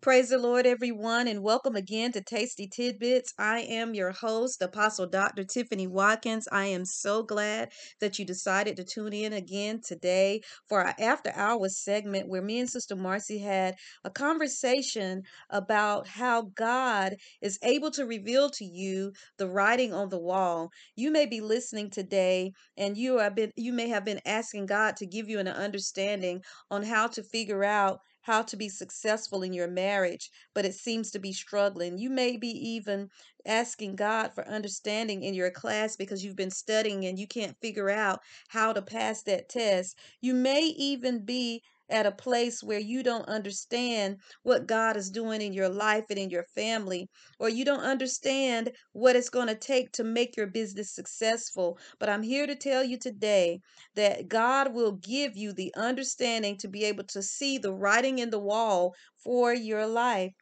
Praise the Lord, everyone, and welcome again to Tasty Tidbits. I am your host, Apostle Dr. Tiffany Watkins. I am so glad that you decided to tune in again today for our After Hours segment where me and Sister Marcie had a conversation about how God is able to reveal to you the writing on the wall. You may be listening today and you have been you may have been asking God to give you an understanding on how to figure out how to be successful in your marriage, but it seems to be struggling. You may be even asking God for understanding in your class because you've been studying and you can't figure out how to pass that test. You may even be at a place where you don't understand what God is doing in your life and in your family, or you don't understand what it's going to take to make your business successful. But I'm here to tell you today that God will give you the understanding to be able to see the writing in the wall for your life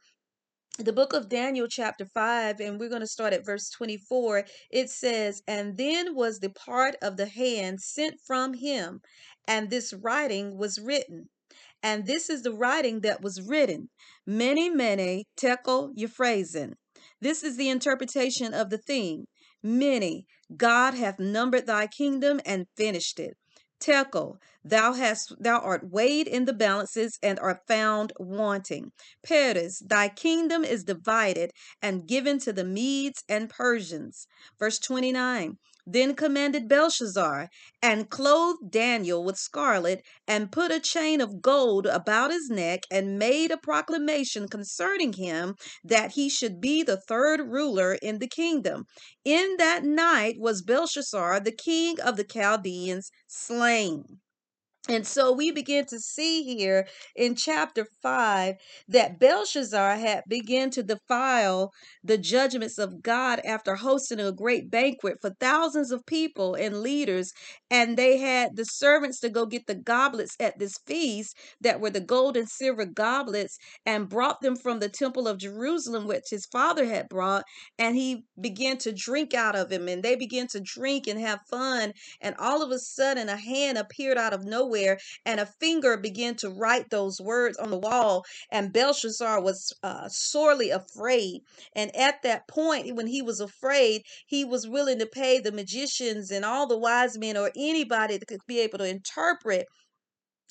the book of Daniel, chapter 5, and we're going to start at verse 24. It says, And then was the part of the hand sent from him, and this writing was written. And this is the writing that was written Mene, Mene, Tekel, Upharsin. This is the interpretation of the theme. Mene, God hath numbered thy kingdom and finished it. Tekel, thou hast thou art weighed in the balances and are found wanting. Peres, thy kingdom is divided and given to the Medes and Persians. Verse 29. Then commanded Belshazzar, and clothed Daniel with scarlet, and put a chain of gold about his neck, and made a proclamation concerning him that he should be the third ruler in the kingdom. In that night was Belshazzar, the king of the Chaldeans, slain. And so we begin to see here in chapter 5 that Belshazzar had begun to defile the judgments of God after hosting a great banquet for thousands of people and leaders. And they had the servants to go get the goblets at this feast that were the gold and silver goblets and brought them from the temple of Jerusalem, which his father had brought. And he began to drink out of them. And they began to drink and have fun. And all of a sudden, a hand appeared out of nowhere and a finger began to write those words on the wall. And Belshazzar was uh, sorely afraid. And at that point, when he was afraid, he was willing to pay the magicians and all the wise men or anybody that could be able to interpret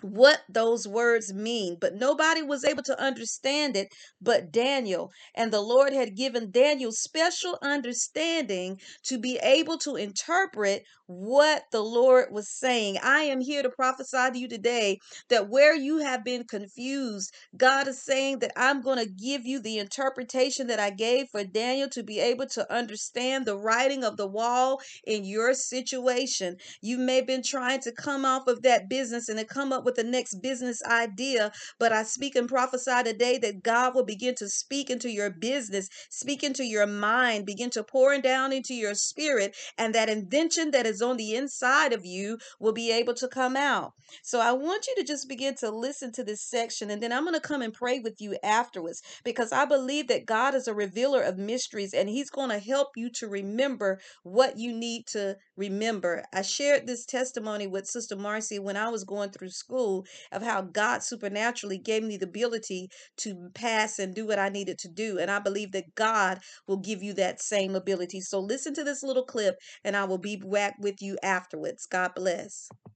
what those words mean, but nobody was able to understand it but Daniel. And the Lord had given Daniel special understanding to be able to interpret what the Lord was saying. I am here to prophesy to you today that where you have been confused, God is saying that I'm going to give you the interpretation that I gave for Daniel to be able to understand the writing of the wall in your situation. You may have been trying to come off of that business and to come up with the next business idea, but I speak and prophesy today that God will begin to speak into your business, speak into your mind, begin to pour down into your spirit, and that invention that is on the inside of you will be able to come out. So I want you to just begin to listen to this section, and then I'm going to come and pray with you afterwards because I believe that God is a revealer of mysteries and He's going to help you to remember what you need to remember. I shared this testimony with Sister Marcie when I was going through school school of how God supernaturally gave me the ability to pass and do what I needed to do. And I believe that God will give you that same ability. So listen to this little clip and I will be back with you afterwards. God bless.